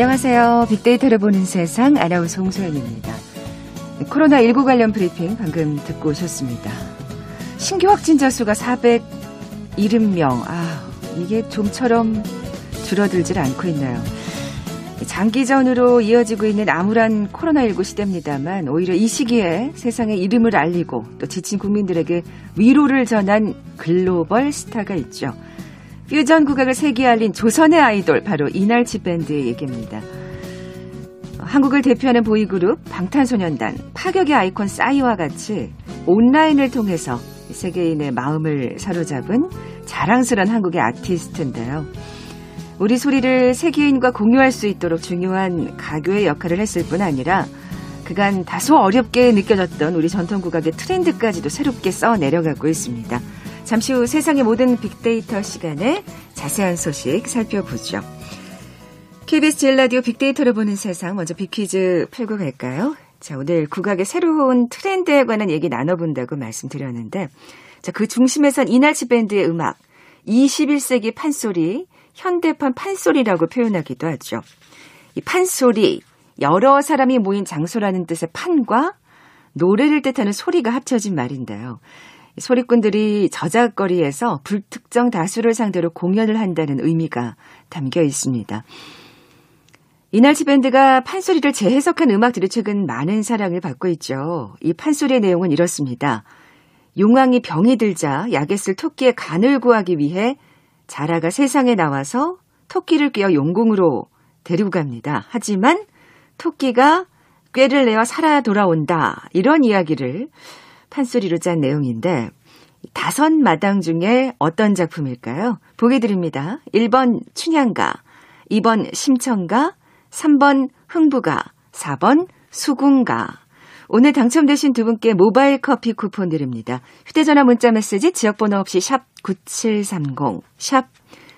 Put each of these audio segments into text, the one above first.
안녕하세요. 빅데이터를 보는 세상 아나운서 홍소연입니다. 코로나19 관련 브리핑 방금 듣고 오셨습니다. 신규 확진자 수가 470명. 아, 이게 좀처럼 줄어들질 않고 있나요? 장기전으로 이어지고 있는 암울한 코로나19 시대입니다만 오히려 이 시기에 세상에 이름을 알리고 또 지친 국민들에게 위로를 전한 글로벌 스타가 있죠. 퓨전 국악을 세계에 알린 조선의 아이돌 바로 이날치 밴드의 얘기입니다. 한국을 대표하는 보이그룹 방탄소년단 파격의 아이콘 싸이와 같이 온라인을 통해서 세계인의 마음을 사로잡은 자랑스런 한국의 아티스트인데요. 우리 소리를 세계인과 공유할 수 있도록 중요한 가교의 역할을 했을 뿐 아니라 그간 다소 어렵게 느껴졌던 우리 전통국악의 트렌드까지도 새롭게 써 내려가고 있습니다. 잠시 후 세상의 모든 빅데이터 시간에 자세한 소식 살펴보죠. KBS 제일 라디오 빅데이터를 보는 세상 먼저 빅퀴즈 풀고 갈까요? 자, 오늘 국악의 새로운 트렌드에 관한 얘기 나눠본다고 말씀드렸는데 자, 그 중심에선 이날치 밴드의 음악 21세기 판소리, 현대판 판소리라고 표현하기도 하죠. 이 판소리, 여러 사람이 모인 장소라는 뜻의 판과 노래를 뜻하는 소리가 합쳐진 말인데요. 소리꾼들이 저작거리에서 불특정 다수를 상대로 공연을 한다는 의미가 담겨 있습니다. 이날치 밴드가 판소리를 재해석한 음악들이 최근 많은 사랑을 받고 있죠. 이 판소리의 내용은 이렇습니다. 용왕이 병이 들자 약에 쓸 토끼의 간을 구하기 위해 자라가 세상에 나와서 토끼를 꿰어 용궁으로 데리고 갑니다. 하지만 토끼가 꾀를 내어 살아 돌아온다. 이런 이야기를 판소리로 짠 내용인데 다섯 마당 중에 어떤 작품일까요? 보기 드립니다. 1번 춘향가, 2번 심청가, 3번 흥부가, 4번 수궁가. 오늘 당첨되신 두 분께 모바일 커피 쿠폰 드립니다. 휴대전화 문자 메시지 지역번호 없이 샵 9730, 샵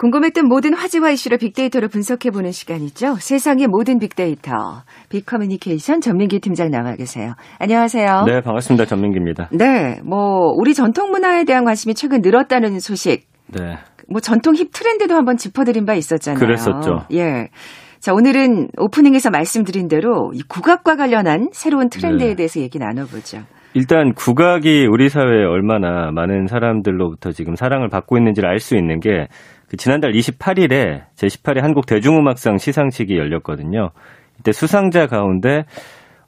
궁금했던 모든 화제와 이슈를 빅데이터로 분석해보는 시간이죠. 세상의 모든 빅데이터. 빅커뮤니케이션 전민기 팀장 나와 계세요. 안녕하세요. 네, 반갑습니다. 전민기입니다. 네, 뭐 우리 전통 문화에 대한 관심이 최근 늘었다는 소식. 네. 뭐 전통 힙 트렌드도 한번 짚어드린 바 있었잖아요. 그랬었죠. 예. 자, 오늘은 오프닝에서 말씀드린 대로 이 국악과 관련한 새로운 트렌드에 네. 대해서 얘기 나눠보죠. 일단 국악이 우리 사회에 얼마나 많은 사람들로부터 지금 사랑을 받고 있는지를 알 수 있는 게 그 지난달 28일에 제18회 한국 대중음악상 시상식이 열렸거든요. 이때 수상자 가운데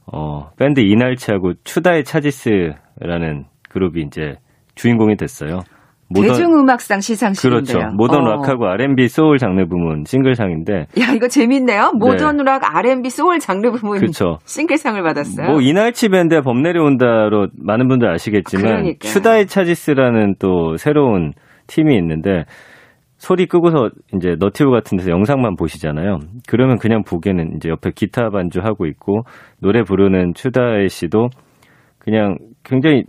어, 밴드 이날치하고 추다혜 차지스라는 그룹이 이제 주인공이 됐어요. 모던, 대중음악상 시상식인데요. 그렇죠. 모던 어. rock하고 R&B soul 장르 부문 싱글상인데. 야 이거 재밌네요. 모던 네. rock R&B soul 장르 부문 그렇죠. 싱글상을 받았어요. 뭐 이날치 밴드의 범 내려온다로 많은 분들 아시겠지만 그러니까요. 추다혜 차지스라는 또 새로운 팀이 있는데 소리 끄고서 이제 너튜브 같은 데서 영상만 보시잖아요. 그러면 그냥 보기에는 이제 옆에 기타 반주하고 있고 노래 부르는 추다혜 씨도 그냥 굉장히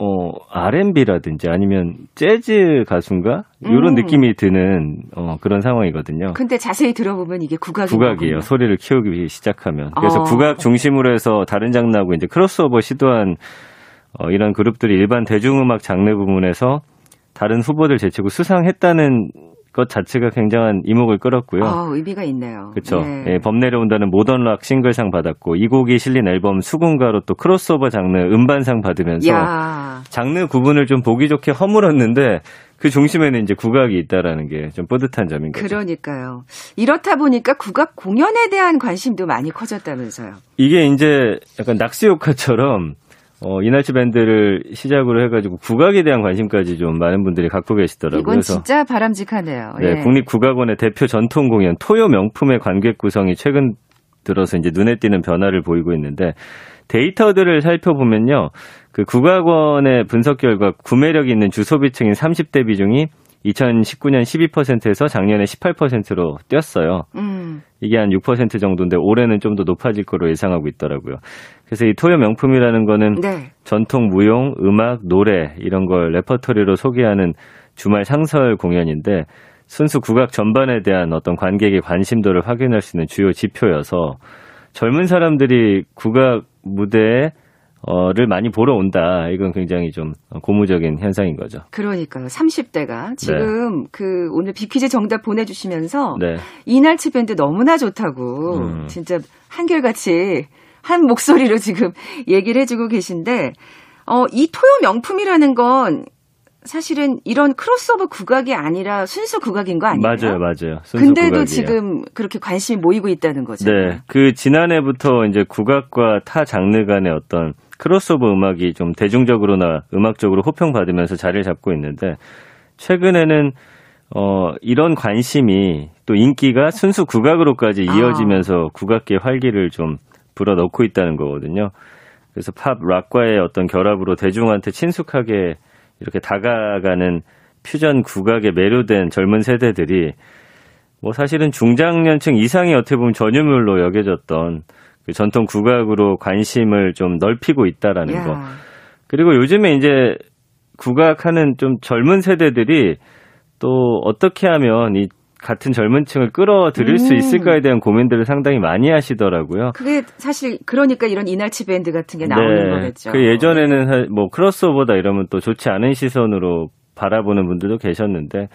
어 R&B라든지 아니면 재즈 가수인가 이런 음. 느낌이 드는 어 그런 상황이거든요. 근데 자세히 들어보면 이게 국악이 국악이에요. 소리를 키우기 시작하면 그래서 어. 국악 중심으로 해서 다른 장르하고 이제 크로스오버 시도한 어 이런 그룹들이 일반 대중음악 장르 부문에서 다른 후보들 제치고 수상했다는 것 자체가 굉장한 이목을 끌었고요. 아, 의미가 있네요. 그렇죠. 네. 예, 범 내려온다는 모던락 싱글상 받았고 이 곡이 실린 앨범 수군가로 또 크로스오버 장르 음반상 받으면서 야. 장르 구분을 좀 보기 좋게 허물었는데 그 중심에는 이제 국악이 있다라는 게 좀 뿌듯한 점인 거죠. 그러니까요. 이렇다 보니까 국악 공연에 대한 관심도 많이 커졌다면서요. 이게 이제 약간 낙시 효과처럼 어, 이날치 밴드를 시작으로 해가지고 국악에 대한 관심까지 좀 많은 분들이 갖고 계시더라고요. 이건 진짜 바람직하네요. 네, 예. 국립국악원의 대표 전통 공연 토요 명품의 관객 구성이 최근 들어서 이제 눈에 띄는 변화를 보이고 있는데 데이터들을 살펴보면요. 그 국악원의 분석 결과 구매력 있는 주소비층인 30대 비중이 2019년 12%에서 작년에 18%로 뛰었어요. 음. 이게 한 6% 정도인데 올해는 좀 더 높아질 거로 예상하고 있더라고요. 그래서 이 토요 명품이라는 거는 네. 전통 무용, 음악, 노래 이런 걸 레퍼토리로 소개하는 주말 상설 공연인데 순수 국악 전반에 대한 어떤 관객의 관심도를 확인할 수 있는 주요 지표여서 젊은 사람들이 국악 무대에 어를 많이 보러 온다. 이건 굉장히 좀 고무적인 현상인 거죠. 그러니까요. 30대가 지금 네. 그 오늘 비퀴즈 정답 보내주시면서 네. 이날치 밴드 너무나 좋다고 음. 진짜 한결같이 한 목소리로 지금 얘기를 해주고 계신데 어, 이 토요 명품이라는 건 사실은 이런 크로스오버 국악이 아니라 순수 국악인 거 아니에요? 맞아요, 맞아요. 근데도 국악이에요. 지금 그렇게 관심이 모이고 있다는 거죠. 네, 그 지난해부터 이제 국악과 타 장르 간의 어떤 크로스오버 음악이 좀 대중적으로나 음악적으로 호평받으면서 자리를 잡고 있는데 최근에는 어 이런 관심이 또 인기가 순수 국악으로까지 아. 이어지면서 아. 국악계 활기를 좀 불어넣고 있다는 거거든요. 그래서 팝 락과의 어떤 결합으로 대중한테 친숙하게 이렇게 다가가는 퓨전 국악에 매료된 젊은 세대들이 뭐 사실은 중장년층 이상이 어떻게 보면 전유물로 여겨졌던 그 전통 국악으로 관심을 좀 넓히고 있다라는 야. 거. 그리고 요즘에 이제 국악하는 좀 젊은 세대들이 또 어떻게 하면 이 같은 젊은 층을 끌어들일 음. 수 있을까에 대한 고민들을 상당히 많이 하시더라고요. 그게 사실 그러니까 이런 이날치 밴드 같은 게 나오는 네. 거겠죠. 그 예전에는 뭐 크로스오버다 이러면 또 좋지 않은 시선으로 바라보는 분들도 계셨는데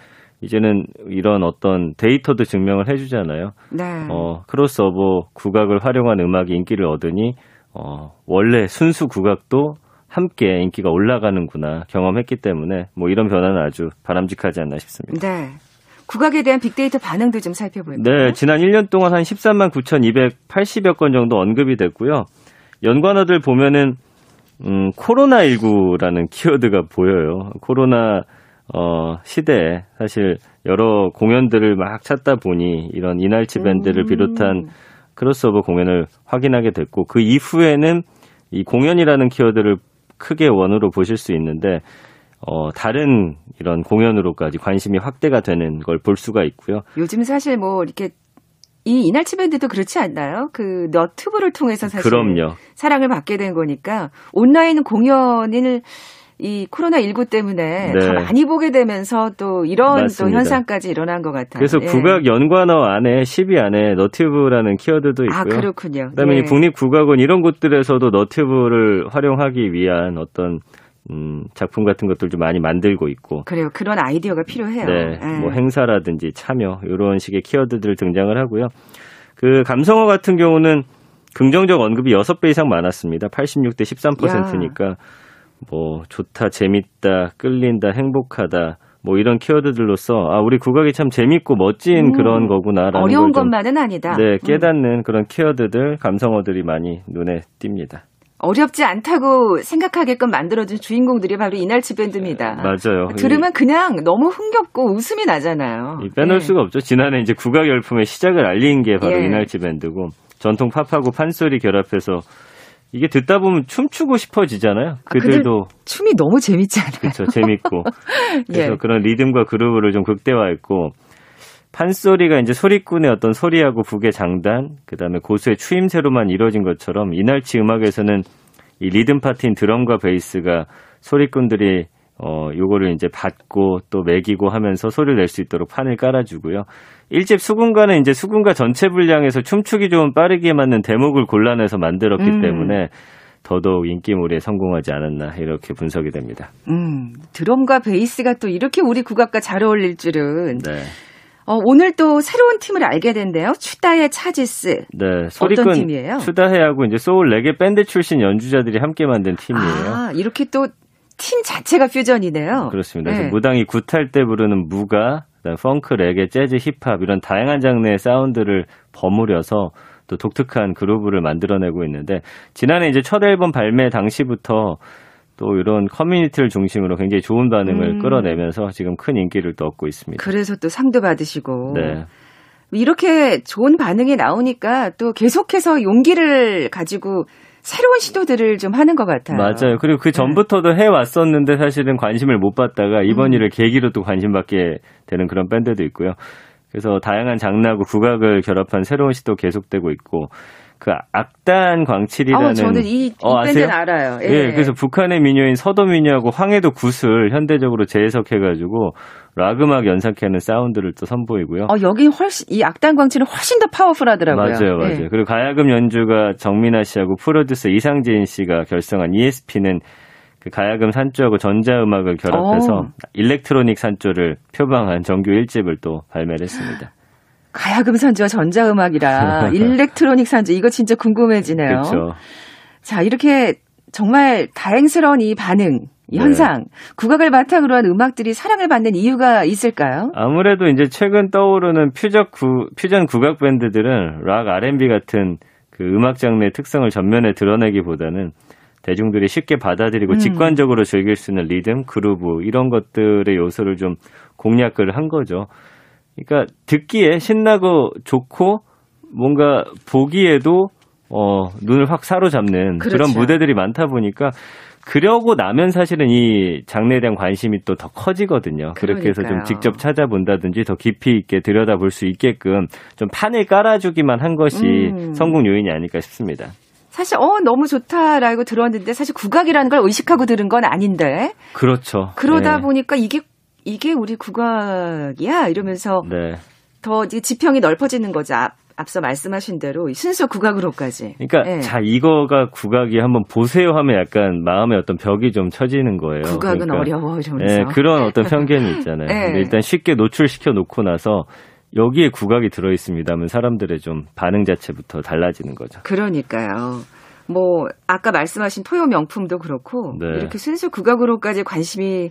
이제는 이런 어떤 데이터도 증명을 해주잖아요. 네. 어, 크로스오버 국악을 활용한 음악이 인기를 얻으니 어, 원래 순수 국악도 함께 인기가 올라가는구나 경험했기 때문에 뭐 이런 변화는 아주 바람직하지 않나 싶습니다. 네. 국악에 대한 빅데이터 반응도 좀 살펴볼까요? 네, 지난 1년 동안 한 13만 9,280여 건 정도 언급이 됐고요. 연관어들 보면은 음, 코로나19라는 키워드가 보여요. 코로나 어, 시대에 사실 여러 공연들을 막 찾다 보니 이런 이날치 밴드를 음. 비롯한 크로스오버 공연을 확인하게 됐고 그 이후에는 이 공연이라는 키워드를 크게 원으로 보실 수 있는데 어, 다른 이런 공연으로까지 관심이 확대가 되는 걸 볼 수가 있고요. 요즘 사실 뭐 이렇게 이 이날치 밴드도 그렇지 않나요? 그 너튜브를 통해서 사실 그럼요. 사랑을 받게 된 거니까 온라인 공연을 이 코로나 19 때문에 네. 더 많이 보게 되면서 또 이런 맞습니다. 또 현상까지 일어난 것 같아요. 그래서 예. 국악 연관어 안에 10위 안에 너튜브라는 키워드도 있고요. 아, 그렇군요. 그다음에 예. 국립국악원 이런 곳들에서도 너튜브를 활용하기 위한 어떤 음, 작품 같은 것들 좀 많이 만들고 있고. 그래요. 그런 아이디어가 필요해요. 네. 네. 뭐 행사라든지 참여, 이런 식의 키워드들 등장을 하고요. 그 감성어 같은 경우는 긍정적 언급이 6배 이상 많았습니다. 86대 13%니까 야. 뭐 좋다, 재밌다, 끌린다, 행복하다, 뭐 이런 키워드들로서 아 우리 국악이 참 재밌고 멋진 음, 그런 거구나라는 어려운 것만은 아니다. 네, 깨닫는 음. 그런 키워드들, 감성어들이 많이 눈에 띕니다. 어렵지 않다고 생각하게끔 만들어준 주인공들이 바로 이날치 밴드입니다. 맞아요. 들으면 그냥 너무 흥겹고 웃음이 나잖아요. 빼놓을 예. 수가 없죠. 지난해 이제 국악 열풍의 시작을 알린 게 바로 예. 이날치 밴드고 전통 팝하고 판소리 결합해서 이게 듣다 보면 춤추고 싶어지잖아요. 아, 그들도 아, 춤이 너무 재밌지 않아요? 그렇죠. 재밌고. 그래서 예. 그런 리듬과 그루브를 좀 극대화했고 판소리가 이제 소리꾼의 어떤 소리하고 북의 장단, 그 다음에 고수의 추임새로만 이루어진 것처럼 이날치 음악에서는 이 리듬 파트인 드럼과 베이스가 소리꾼들이 어, 요거를 이제 받고 또 매기고 하면서 소리를 낼 수 있도록 판을 깔아주고요. 일집 수군가는 이제 수군가 전체 분량에서 춤추기 좋은 빠르게 맞는 대목을 골라내서 만들었기 음. 때문에 더더욱 인기몰이에 성공하지 않았나 이렇게 분석이 됩니다. 음, 드럼과 베이스가 또 이렇게 우리 국악과 잘 어울릴 줄은 네. 어, 오늘 또 새로운 팀을 알게 된대요. 추다의 차지스. 네, 소리꾼 어떤 팀이에요? 추다혜하고 이제 소울 레게 밴드 출신 연주자들이 함께 만든 팀이에요. 아, 이렇게 또 팀 자체가 퓨전이네요. 그렇습니다. 네. 무당이 굿할 때 부르는 무가, 펑크, 레게, 재즈, 힙합 이런 다양한 장르의 사운드를 버무려서 또 독특한 groove를 만들어내고 있는데 지난해 이제 첫 앨범 발매 당시부터 또 이런 커뮤니티를 중심으로 굉장히 좋은 반응을 음. 끌어내면서 지금 큰 인기를 또 얻고 있습니다. 그래서 또 상도 받으시고. 네. 이렇게 좋은 반응이 나오니까 또 계속해서 용기를 가지고 새로운 시도들을 좀 하는 것 같아요. 맞아요. 그리고 그 전부터도 해 왔었는데 사실은 관심을 못 받다가 이번 음. 일을 계기로 또 관심 받게 되는 그런 밴드도 있고요. 그래서 다양한 장르하고 국악을 결합한 새로운 시도 계속되고 있고 그 악단 광칠이라는 어, 저는 이, 이 어, 밴드는 알아요. 예. 예. 그래서 북한의 민요인 서도 민요하고 황해도 굿을 현대적으로 재해석해 가지고 rock 음악 연상케하는 사운드를 또 선보이고요. 어, 여기 훨씬 이 악단 광칠은 훨씬 더 파워풀하더라고요. 맞아요, 맞아요. 예. 그리고 가야금 연주가 정민아 씨하고 프로듀서 이상진 씨가 결성한 ESP는 그 가야금 산조하고 전자음악을 결합해서 오. 어. electronic 산조를 표방한 정규 1집을 또 발매를 했습니다. 가야금 산조와 전자음악이라 electronic 산조 이거 진짜 궁금해지네요. 그렇죠. 자 이렇게 정말 다행스러운 이 반응 이 네. 현상 국악을 바탕으로 한 음악들이 사랑을 받는 이유가 있을까요? 아무래도 이제 최근 떠오르는 퓨전 구, 퓨전 국악 밴드들은 락 R&B 같은 그 음악 장르의 특성을 전면에 드러내기보다는 대중들이 쉽게 받아들이고 음. 직관적으로 즐길 수 있는 리듬, 그루브 이런 것들의 요소를 좀 공략을 한 거죠. 그러니까 듣기에 신나고 좋고 뭔가 보기에도 어 눈을 확 사로잡는 그렇죠. 그런 무대들이 많다 보니까 그러고 나면 사실은 이 장르에 대한 관심이 또 더 커지거든요. 그러니까요. 그렇게 해서 좀 직접 찾아본다든지 더 깊이 있게 들여다볼 수 있게끔 좀 판을 깔아주기만 한 것이 음. 성공 요인이 아닐까 싶습니다. 사실 어 너무 좋다라고 들었는데 사실 국악이라는 걸 의식하고 들은 건 아닌데. 그렇죠. 그러다 네. 보니까 이게 이게 우리 국악이야 이러면서 네. 더 지평이 넓어지는 거죠. 앞, 앞서 말씀하신 대로 순수 국악으로까지. 그러니까 네. 자 이거가 국악이 한번 보세요 하면 약간 마음에 어떤 벽이 좀 쳐지는 거예요. 국악은 그러니까, 어려워 이러면서. 네, 그런 어떤 편견이 있잖아요. 네. 일단 쉽게 노출시켜 놓고 나서 여기에 국악이 들어 있습니다면 사람들의 좀 반응 자체부터 달라지는 거죠. 그러니까요. 뭐 아까 말씀하신 토요 명품도 그렇고 네. 이렇게 순수 국악으로까지 관심이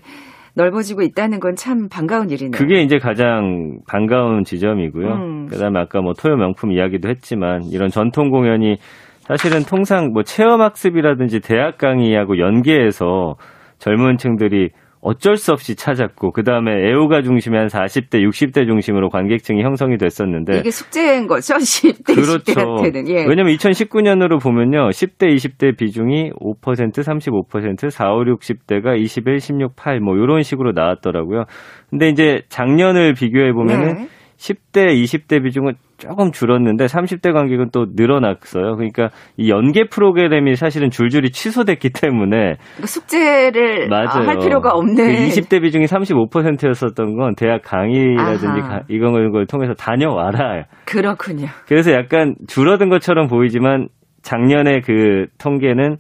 넓어지고 있다는 건 참 반가운 일이네요. 그게 이제 가장 반가운 지점이고요. 음. 그다음에 아까 뭐 토요 명품 이야기도 했지만 이런 전통 공연이 사실은 통상 뭐 체험 학습이라든지 대학 강의하고 연계해서 젊은 층들이 어쩔 수 없이 찾았고 그다음에 애호가 중심의 한 40대, 60대 중심으로 관객층이 형성이 됐었는데 이게 숙제인 거죠. 10대, 그렇죠. 20대한테는. 예. 왜냐면 2019년으로 보면요. 10대, 20대 비중이 5%, 35%, 4, 5, 60대가 21, 16, 8 뭐 이런 식으로 나왔더라고요. 근데 이제 작년을 비교해 보면은 네. 10대, 20대 비중은 조금 줄었는데 30대 관객은 또 늘어났어요. 그러니까 이 연계 프로그램이 사실은 줄줄이 취소됐기 때문에 그러니까 숙제를 맞아요. 할 필요가 없는 그 20대 비중이 35%였었던 건 대학 강의라든지 가, 이런 걸 통해서 다녀와라. 그렇군요. 그래서 약간 줄어든 것처럼 보이지만 작년에 그 통계는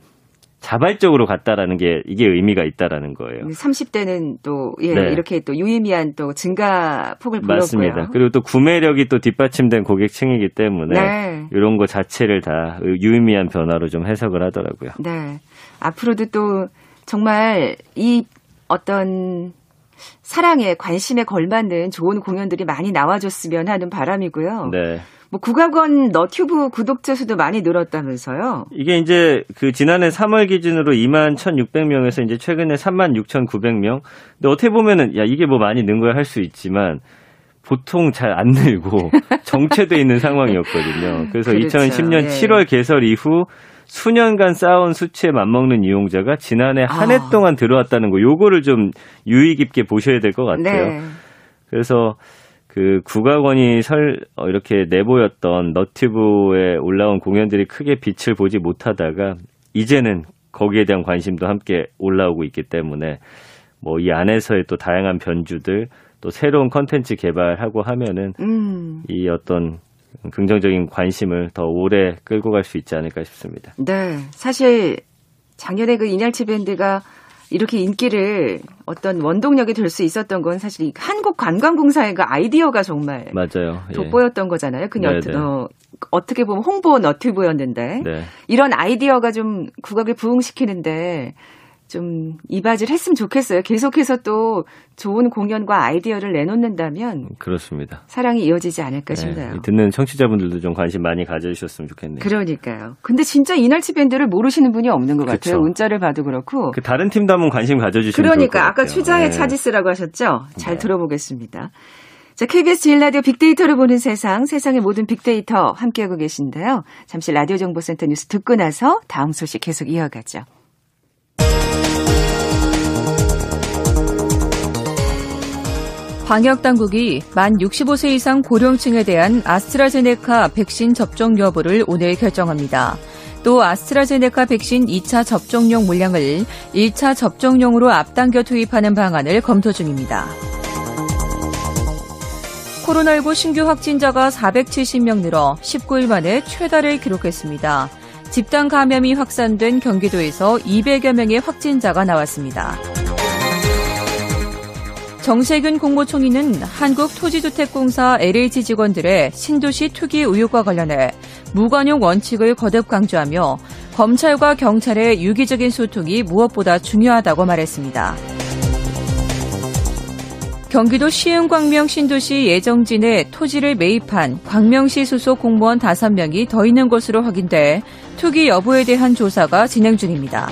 자발적으로 갔다라는 게 이게 의미가 있다라는 거예요. 30대는 또 예, 네. 이렇게 또 유의미한 또 증가 폭을 보였고요. 맞습니다. 그리고 또 구매력이 또 뒷받침된 고객층이기 때문에 네. 이런 거 자체를 다 유의미한 변화로 좀 해석을 하더라고요. 네. 앞으로도 또 정말 이 어떤 사랑에 관심에 걸맞는 좋은 공연들이 많이 나와줬으면 하는 바람이고요. 네. 뭐 국악원 너튜브 구독자 수도 많이 늘었다면서요? 이게 이제 그 지난해 3월 기준으로 2만 1,600명에서 이제 최근에 3만 6,900명. 근데 어떻게 보면은 야 이게 뭐 많이 는 거야 할 수 있지만 보통 잘 안 늘고 정체돼 있는 상황이었거든요. 그래서 그렇죠. 2010년 예. 7월 개설 이후 수년간 쌓아온 수치에 맞먹는 이용자가 지난해 한해 아. 동안 들어왔다는 거, 요거를 좀 유의 깊게 보셔야 될 것 같아요. 네. 그래서 그 국악원이 설 어, 이렇게 내보였던 너튜브에 올라온 공연들이 크게 빛을 보지 못하다가 이제는 거기에 대한 관심도 함께 올라오고 있기 때문에 뭐 이 안에서의 또 다양한 변주들 또 새로운 컨텐츠 개발하고 하면은 음. 이 어떤 긍정적인 관심을 더 오래 끌고 갈 수 있지 않을까 싶습니다. 네. 사실 작년에 그 이날치 밴드가 이렇게 인기를 어떤 원동력이 될 수 있었던 건 사실 한국 관광공사의 그 아이디어가 정말 맞아요. 예. 돋보였던 거잖아요. 그. 어, 어떻게 보면 홍보 너튜브였는데 네. 이런 아이디어가 좀 국악을 부흥시키는데 좀 이바지를 했으면 좋겠어요. 계속해서 또 좋은 공연과 아이디어를 내놓는다면 그렇습니다. 사랑이 이어지지 않을까 네, 싶네요. 듣는 청취자분들도 좀 관심 많이 가져주셨으면 좋겠네요. 그러니까요. 근데 진짜 이날치 밴드를 모르시는 분이 없는 것 같아요. 문자를 봐도 그렇고. 그 다른 팀도 한번 관심 가져주시면 그러니까 아까 취자의 네. 차지스라고 하셨죠. 잘 네. 들어보겠습니다. 자, KBS 제일 라디오 빅데이터를 보는 세상, 세상의 모든 빅데이터 함께하고 계신데요. 잠시 라디오 정보센터 뉴스 듣고 나서 다음 소식 계속 이어가죠. 방역당국이 만 65세 이상 고령층에 대한 아스트라제네카 백신 접종 여부를 오늘 결정합니다. 또 아스트라제네카 백신 2차 접종용 물량을 1차 접종용으로 앞당겨 투입하는 방안을 검토 중입니다. 코로나19 신규 확진자가 470명 늘어 19일 만에 최다를 기록했습니다. 집단 감염이 확산된 경기도에서 200여 명의 확진자가 나왔습니다. 정세균 국무총리는 한국토지주택공사 LH 직원들의 신도시 투기 의혹과 관련해 무관용 원칙을 거듭 강조하며 검찰과 경찰의 유기적인 소통이 무엇보다 중요하다고 말했습니다. 경기도 시흥 광명 신도시 예정진에 토지를 매입한 광명시 소속 공무원 5명이 더 있는 것으로 확인돼 투기 여부에 대한 조사가 진행 중입니다.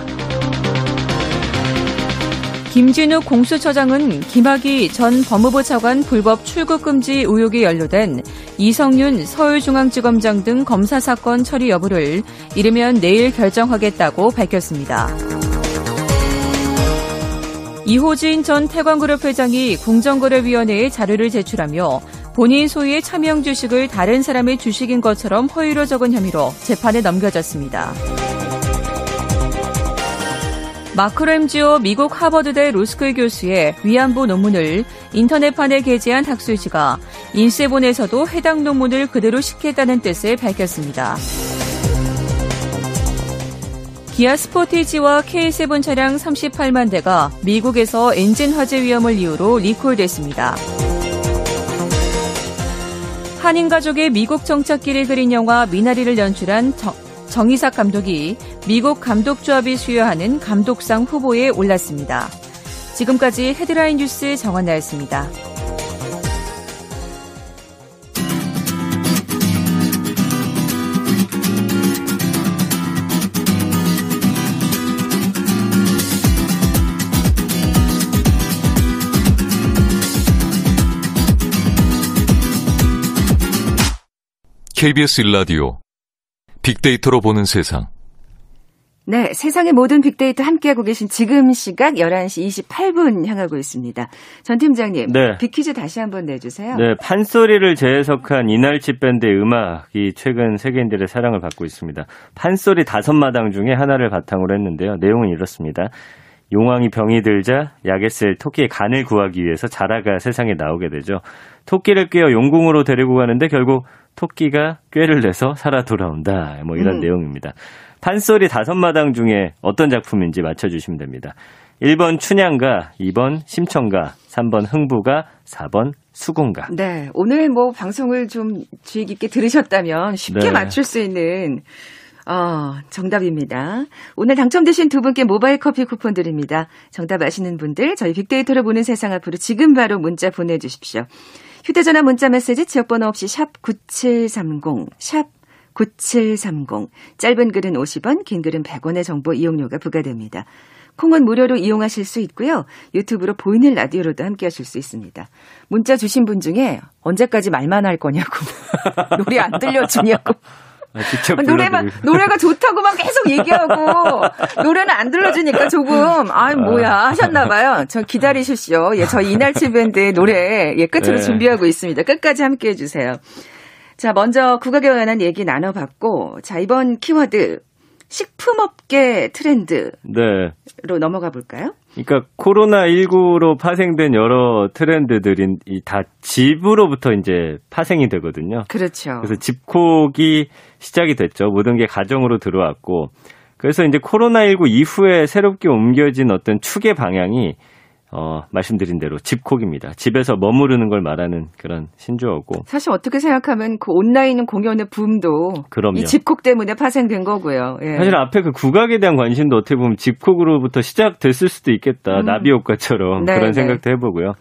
김진욱 공수처장은 김학의 전 법무부 차관 불법 출국 금지 의혹이 연루된 이성윤 서울중앙지검장 등 검사 사건 처리 여부를 이르면 내일 결정하겠다고 밝혔습니다. 이호진 전 태광그룹 회장이 공정거래위원회에 자료를 제출하며 본인 소유의 차명 주식을 다른 사람의 주식인 것처럼 허위로 적은 혐의로 재판에 넘겨졌습니다. 마크 램지오 미국 하버드대 로스쿨 교수의 위안부 논문을 인터넷판에 게재한 학술지가 인쇄본에서도 해당 논문을 그대로 식했다는 뜻을 밝혔습니다. 기아 스포티지와 K7 차량 38만 대가 미국에서 엔진 화재 위험을 이유로 리콜됐습니다. 한인 가족의 미국 정착기를 그린 영화 미나리를 연출한 정, 정희삭 감독이 미국 감독조합이 수여하는 감독상 후보에 올랐습니다. 지금까지 헤드라인 뉴스 정원나였습니다. KBS 일라디오 빅데이터로 보는 세상. 네, 세상의 모든 빅데이터 함께하고 계신 지금 시각 11시 28분 향하고 있습니다. 전 팀장님, 네. 빅퀴즈 다시 한번 내주세요. 네, 판소리를 재해석한 이날치 밴드의 음악이 최근 세계인들의 사랑을 받고 있습니다. 판소리 다섯 마당 중에 하나를 바탕으로 했는데요. 내용은 이렇습니다. 용왕이 병이 들자 약에 쓸 토끼의 간을 구하기 위해서 자라가 세상에 나오게 되죠. 토끼를 꿰어 용궁으로 데리고 가는데 결국 토끼가 꾀를 내서 살아 돌아온다. 뭐 이런 음. 내용입니다. 판소리 다섯 마당 중에 어떤 작품인지 맞춰주시면 됩니다. 1번 춘향가, 2번 심청가, 3번 흥부가, 4번 수군가. 네. 오늘 뭐 방송을 좀 주의 깊게 들으셨다면 쉽게 네. 맞출 수 있는 어, 정답입니다. 오늘 당첨되신 두 분께 모바일 커피 쿠폰 드립니다. 정답 아시는 분들 저희 빅데이터를 보는 세상 앞으로 지금 바로 문자 보내주십시오. 휴대전화 문자 메시지 지역번호 없이 샵 9730, 샵 9730. 짧은 글은 50원, 긴 글은 100원의 정보 이용료가 부과됩니다. 콩은 무료로 이용하실 수 있고요. 유튜브로 보이는 라디오로도 함께 하실 수 있습니다. 문자 주신 분 중에 언제까지 말만 할 거냐고. 노래 안 들려주냐고. 아, 직접 노래만 노래가 좋다고만 계속 얘기하고 노래는 안 들려주니까 조금 아 뭐야 하셨나 봐요. 저 기다리십시오. 예, 저 이날치 밴드의 노래 예 끝으로 네. 준비하고 있습니다. 끝까지 함께 해 주세요. 자, 먼저 국악에 관한 얘기 나눠봤고, 자, 이번 키워드, 식품업계 트렌드로 네. 넘어가 볼까요? 그러니까 코로나19로 파생된 여러 트렌드들이 다 집으로부터 이제 파생이 되거든요. 그렇죠. 그래서 집콕이 시작이 됐죠. 모든 게 가정으로 들어왔고. 그래서 이제 코로나19 이후에 새롭게 옮겨진 어떤 축의 방향이 어, 말씀드린 대로 집콕입니다. 집에서 머무르는 걸 말하는 그런 신조어고. 사실 어떻게 생각하면 그 온라인 공연의 붐도 그럼요. 이 집콕 때문에 파생된 거고요. 예. 사실 앞에 그 국악에 대한 관심도 어떻게 보면 집콕으로부터 시작됐을 수도 있겠다. 음. 나비 효과처럼 네, 그런 네. 생각도 해보고요.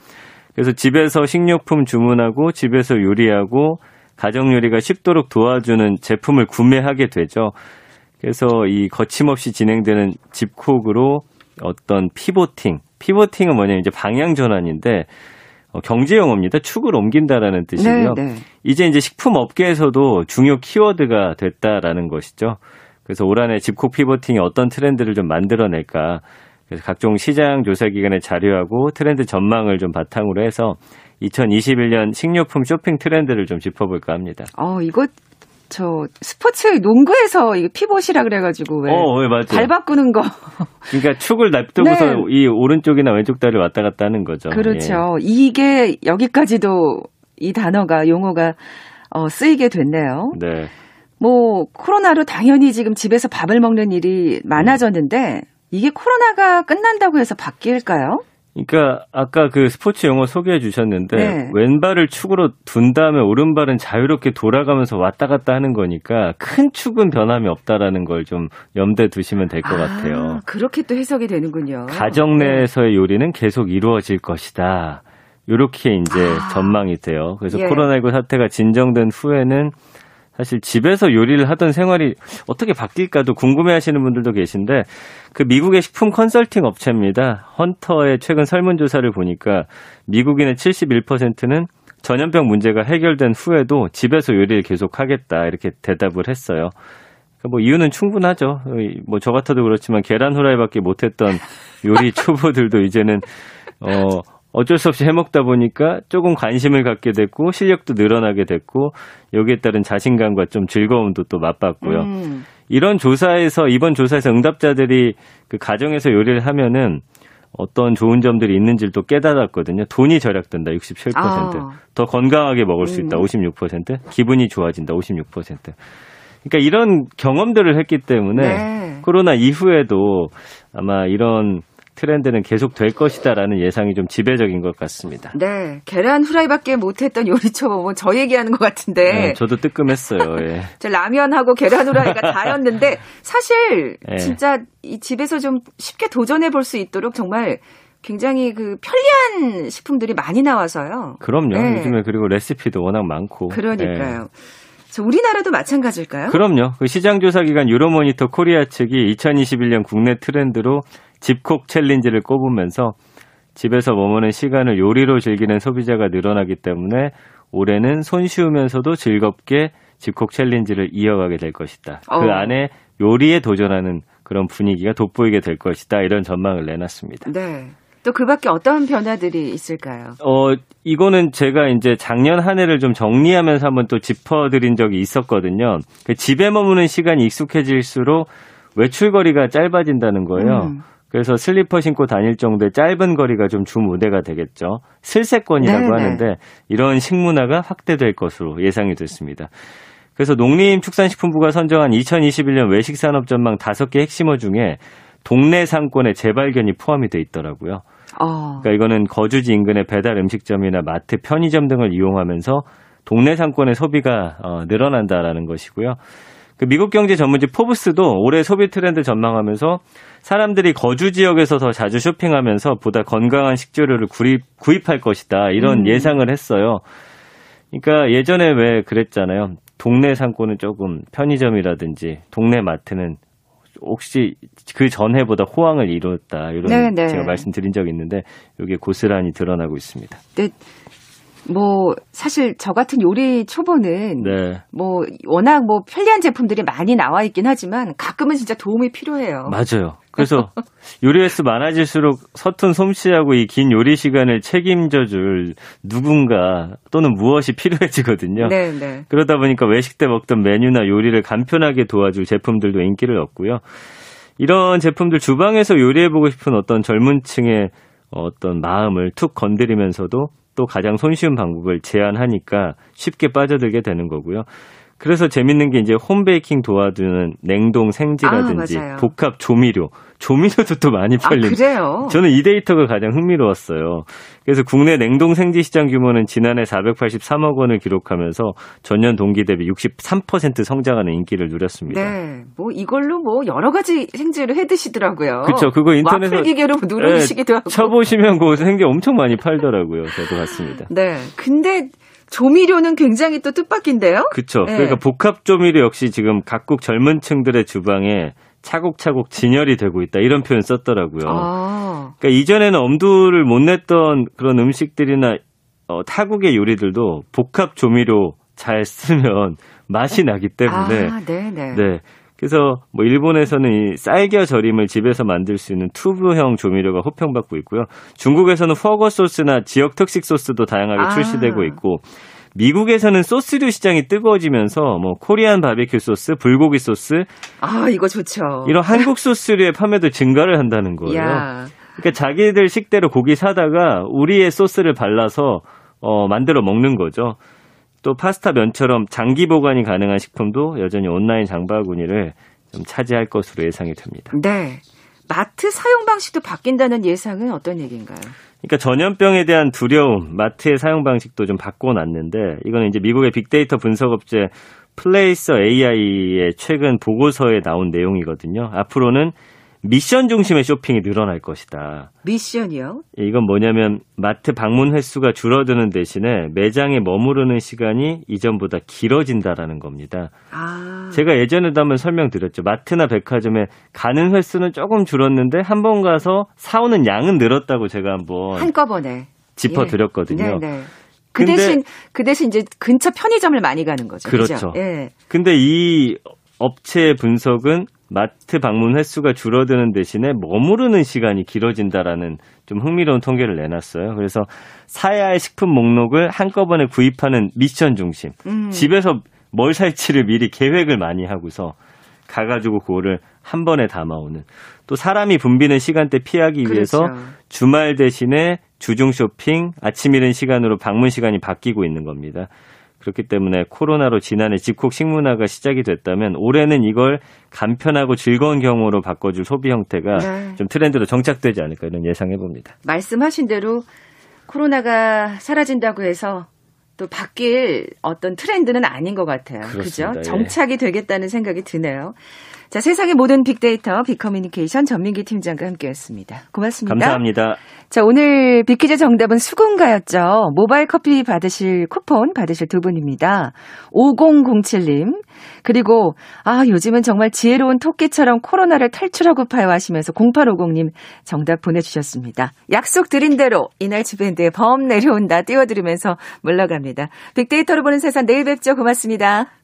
그래서 집에서 식료품 주문하고 집에서 요리하고 가정 요리가 쉽도록 도와주는 제품을 구매하게 되죠. 그래서 이 거침없이 진행되는 집콕으로 어떤 피보팅 피보팅은 뭐냐면 이제 방향 전환인데 어, 경제 용어입니다. 축을 옮긴다라는 뜻이고요. 네, 네. 이제 이제 식품 업계에서도 중요 키워드가 됐다라는 것이죠. 그래서 올 한해 집콕 pivoting이 어떤 트렌드를 좀 만들어낼까. 그래서 각종 시장 조사 기관의 자료하고 트렌드 전망을 좀 바탕으로 해서 2021년 식료품 쇼핑 트렌드를 좀 짚어볼까 합니다. 어, 이거 저 스포츠 농구에서 피봇이라 그래가지고 왜 어, 네, 맞아요. 발 바꾸는 거. 그러니까 축을 납두고서 네. 이 오른쪽이나 왼쪽 다리를 왔다 갔다 하는 거죠. 그렇죠. 이게 여기까지도 이 단어가 용어가 어, 쓰이게 됐네요. 예. 네. 뭐 코로나로 당연히 지금 집에서 밥을 먹는 일이 많아졌는데 이게 코로나가 끝난다고 해서 바뀔까요? 그러니까 아까 그 스포츠 용어 소개해 주셨는데 네. 왼발을 축으로 둔 다음에 오른발은 자유롭게 돌아가면서 왔다 갔다 하는 거니까 큰 축은 변함이 없다라는 걸 좀 염두에 두시면 될것 같아요. 아, 그렇게 또 해석이 되는군요. 가정 네. 내에서의 요리는 계속 이루어질 것이다. 이렇게 이제 아. 전망이 돼요. 그래서 예. 코로나19 사태가 진정된 후에는 사실 집에서 요리를 하던 생활이 어떻게 바뀔까도 궁금해 하시는 분들도 계신데 그 미국의 식품 컨설팅 업체입니다. 헌터의 최근 설문조사를 보니까 미국인의 71%는 전염병 문제가 해결된 후에도 집에서 요리를 계속 하겠다 이렇게 대답을 했어요. 그뭐 이유는 충분하죠. 뭐 저 같아도 그렇지만 계란 후라이밖에 못했던 요리 초보들도 이제는 어 어쩔 수 없이 해먹다 보니까 조금 관심을 갖게 됐고 실력도 늘어나게 됐고 여기에 따른 자신감과 좀 즐거움도 또 맛봤고요. 음. 이런 조사에서 이번 조사에서 응답자들이 그 가정에서 요리를 하면은 어떤 좋은 점들이 있는지를 또 깨달았거든요. 돈이 절약된다 67%, 아. 더 건강하게 먹을 수 있다 음. 56%, 기분이 좋아진다 56%. 그러니까 이런 경험들을 했기 때문에 네. 코로나 이후에도 아마 이런 트렌드는 계속 될 것이다라는 예상이 좀 지배적인 것 같습니다. 네, 계란 후라이밖에 못했던 요리 초보면 저 얘기하는 것 같은데 네, 저도 뜨끔했어요. 예. 저 라면하고 계란 후라이가 다였는데 사실 예. 진짜 이 집에서 좀 쉽게 도전해 볼 수 있도록 정말 굉장히 그 편리한 식품들이 많이 나와서요. 그럼요. 네. 요즘에 그리고 레시피도 워낙 많고. 그러니까요. 저 우리나라도 마찬가지일까요? 예. 그럼요. 그 시장조사기관 유로모니터 코리아 측이 2021년 국내 트렌드로 집콕 챌린지를 꼽으면서 집에서 머무는 시간을 요리로 즐기는 소비자가 늘어나기 때문에 올해는 손쉬우면서도 즐겁게 집콕 챌린지를 이어가게 될 것이다. 그 어. 안에 요리에 도전하는 그런 분위기가 돋보이게 될 것이다. 이런 전망을 내놨습니다. 네. 또 그 밖에 어떤 변화들이 있을까요? 어, 이거는 제가 이제 작년 한 해를 좀 정리하면서 한번 또 짚어드린 적이 있었거든요. 그 집에 머무는 시간이 익숙해질수록 외출거리가 짧아진다는 거예요. 음. 그래서 슬리퍼 신고 다닐 정도의 짧은 거리가 좀 주 무대가 되겠죠. 슬세권이라고 네네. 하는데 이런 식문화가 확대될 것으로 예상이 됐습니다. 그래서 농림축산식품부가 선정한 2021년 외식산업 전망 5개 핵심어 중에 동네 상권의 재발견이 포함이 돼 있더라고요. 어. 그러니까 이거는 거주지 인근의 배달 음식점이나 마트, 편의점 등을 이용하면서 동네 상권의 소비가 어, 늘어난다라는 것이고요. 그 미국 경제 전문지 포브스도 올해 소비 트렌드 전망하면서 사람들이 거주 지역에서 더 자주 쇼핑하면서 보다 건강한 식재료를 구입, 구입할 것이다 이런 음. 예상을 했어요. 그러니까 예전에 왜 그랬잖아요. 동네 상권은 조금 편의점이라든지 동네 마트는 혹시 그 전해보다 호황을 이뤘다 이런 네네. 제가 말씀드린 적이 있는데 이게 고스란히 드러나고 있습니다. 근데 뭐 사실 저 같은 요리 초보는 네, 뭐 워낙 뭐 편리한 제품들이 많이 나와 있긴 하지만 가끔은 진짜 도움이 필요해요. 맞아요. 그래서 요리 횟수 많아질수록 서툰 솜씨하고 이 긴 요리 시간을 책임져줄 누군가 또는 무엇이 필요해지거든요. 네, 네. 그러다 보니까 외식 때 먹던 메뉴나 요리를 간편하게 도와줄 제품들도 인기를 얻고요. 이런 제품들 주방에서 요리해보고 싶은 어떤 젊은 층의 어떤 마음을 툭 건드리면서도 또 가장 손쉬운 방법을 제안하니까 쉽게 빠져들게 되는 거고요. 그래서 재밌는 게 이제 홈베이킹 도와주는 냉동 생지라든지 아. 복합 조미료, 조미료도 또 많이 아, 팔립니다. 그래요? 저는 이 데이터가 가장 흥미로웠어요. 그래서 국내 냉동 생지 시장 규모는 지난해 483억 원을 기록하면서 전년 동기 대비 63% 성장하는 인기를 누렸습니다. 네. 뭐 이걸로 뭐 여러 가지 생지를 해 드시더라고요. 그쵸, 그거 인터넷에- 와플 기계로 누르시기도 하고. 쳐보시면 그 생지 엄청 많이 팔더라고요. 저도 봤습니다. 네. 근데 조미료는 굉장히 또 뜻밖인데요? 그쵸. 네. 그러니까 복합 조미료 역시 지금 각국 젊은 층들의 주방에 차곡차곡 진열이 되고 있다. 이런 표현 썼더라고요. 아. 그러니까 이전에는 엄두를 못 냈던 그런 음식들이나 어, 타국의 요리들도 복합 조미료 잘 쓰면 맛이 나기 때문에 아, 네네. 네. 그래서 뭐 일본에서는 이 쌀겨 절임을 집에서 만들 수 있는 튜브형 조미료가 호평받고 있고요. 중국에서는 퍼거 소스나 지역 특식 소스도 다양하게 아. 출시되고 있고 미국에서는 소스류 시장이 뜨거워지면서 뭐 코리안 바비큐 소스, 불고기 소스 아, 이거 좋죠. 이런 한국 소스류의 판매도 증가를 한다는 거예요. 야. 그러니까 자기들 식대로 고기 사다가 우리의 소스를 발라서 어, 만들어 먹는 거죠. 또 파스타 면처럼 장기 보관이 가능한 식품도 여전히 온라인 장바구니를 좀 차지할 것으로 예상이 됩니다. 네. 마트 사용 방식도 바뀐다는 예상은 어떤 얘기인가요? 그러니까 전염병에 대한 두려움, 마트의 사용 방식도 좀 바꿔놨는데 이거는 이제 미국의 빅데이터 분석 업체 플레이서 AI의 최근 보고서에 나온 내용이거든요. 앞으로는 미션 중심의 쇼핑이 늘어날 것이다. 미션이요? 이건 뭐냐면 마트 방문 횟수가 줄어드는 대신에 매장에 머무르는 시간이 이전보다 길어진다라는 겁니다. 아. 제가 예전에도 한번 설명드렸죠. 마트나 백화점에 가는 횟수는 조금 줄었는데 한 번 가서 사오는 양은 늘었다고 제가 한번 한꺼번에 짚어드렸거든요. 네, 네. 그 대신 그 대신 이제 근처 편의점을 많이 가는 거죠. 그렇죠. 그죠? 예. 근데 이 업체의 분석은 마트 방문 횟수가 줄어드는 대신에 머무르는 시간이 길어진다라는 좀 흥미로운 통계를 내놨어요. 그래서 사야 할 식품 목록을 한꺼번에 구입하는 미션 중심. 음. 집에서 뭘 살지를 미리 계획을 많이 하고서 가가지고 그거를 한 번에 담아오는. 또 사람이 붐비는 시간대 피하기 위해서 그렇죠. 주말 대신에 주중 쇼핑, 아침 이른 시간으로 방문 시간이 바뀌고 있는 겁니다. 그렇기 때문에 코로나로 지난해 집콕 식문화가 시작이 됐다면 올해는 이걸 간편하고 즐거운 경우로 바꿔줄 소비 형태가 네. 좀 트렌드로 정착되지 않을까 이런 예상해 봅니다. 말씀하신 대로 코로나가 사라진다고 해서 또 바뀔 어떤 트렌드는 아닌 것 같아요. 예. 정착이 되겠다는 생각이 드네요. 자, 세상의 모든 빅데이터 빅커뮤니케이션 전민기 팀장과 함께했습니다. 고맙습니다. 감사합니다. 자, 오늘 빅퀴즈 정답은 수군가였죠. 모바일 커피 받으실 쿠폰 받으실 두 분입니다. 5007님. 그리고, 아, 요즘은 정말 지혜로운 토끼처럼 코로나를 탈출하고 파요 하시면서 0850님 정답 보내주셨습니다. 약속 드린 대로 이날치 밴드의 범 내려온다 띄워드리면서 물러갑니다. 빅데이터로 보는 세상 내일 뵙죠. 고맙습니다.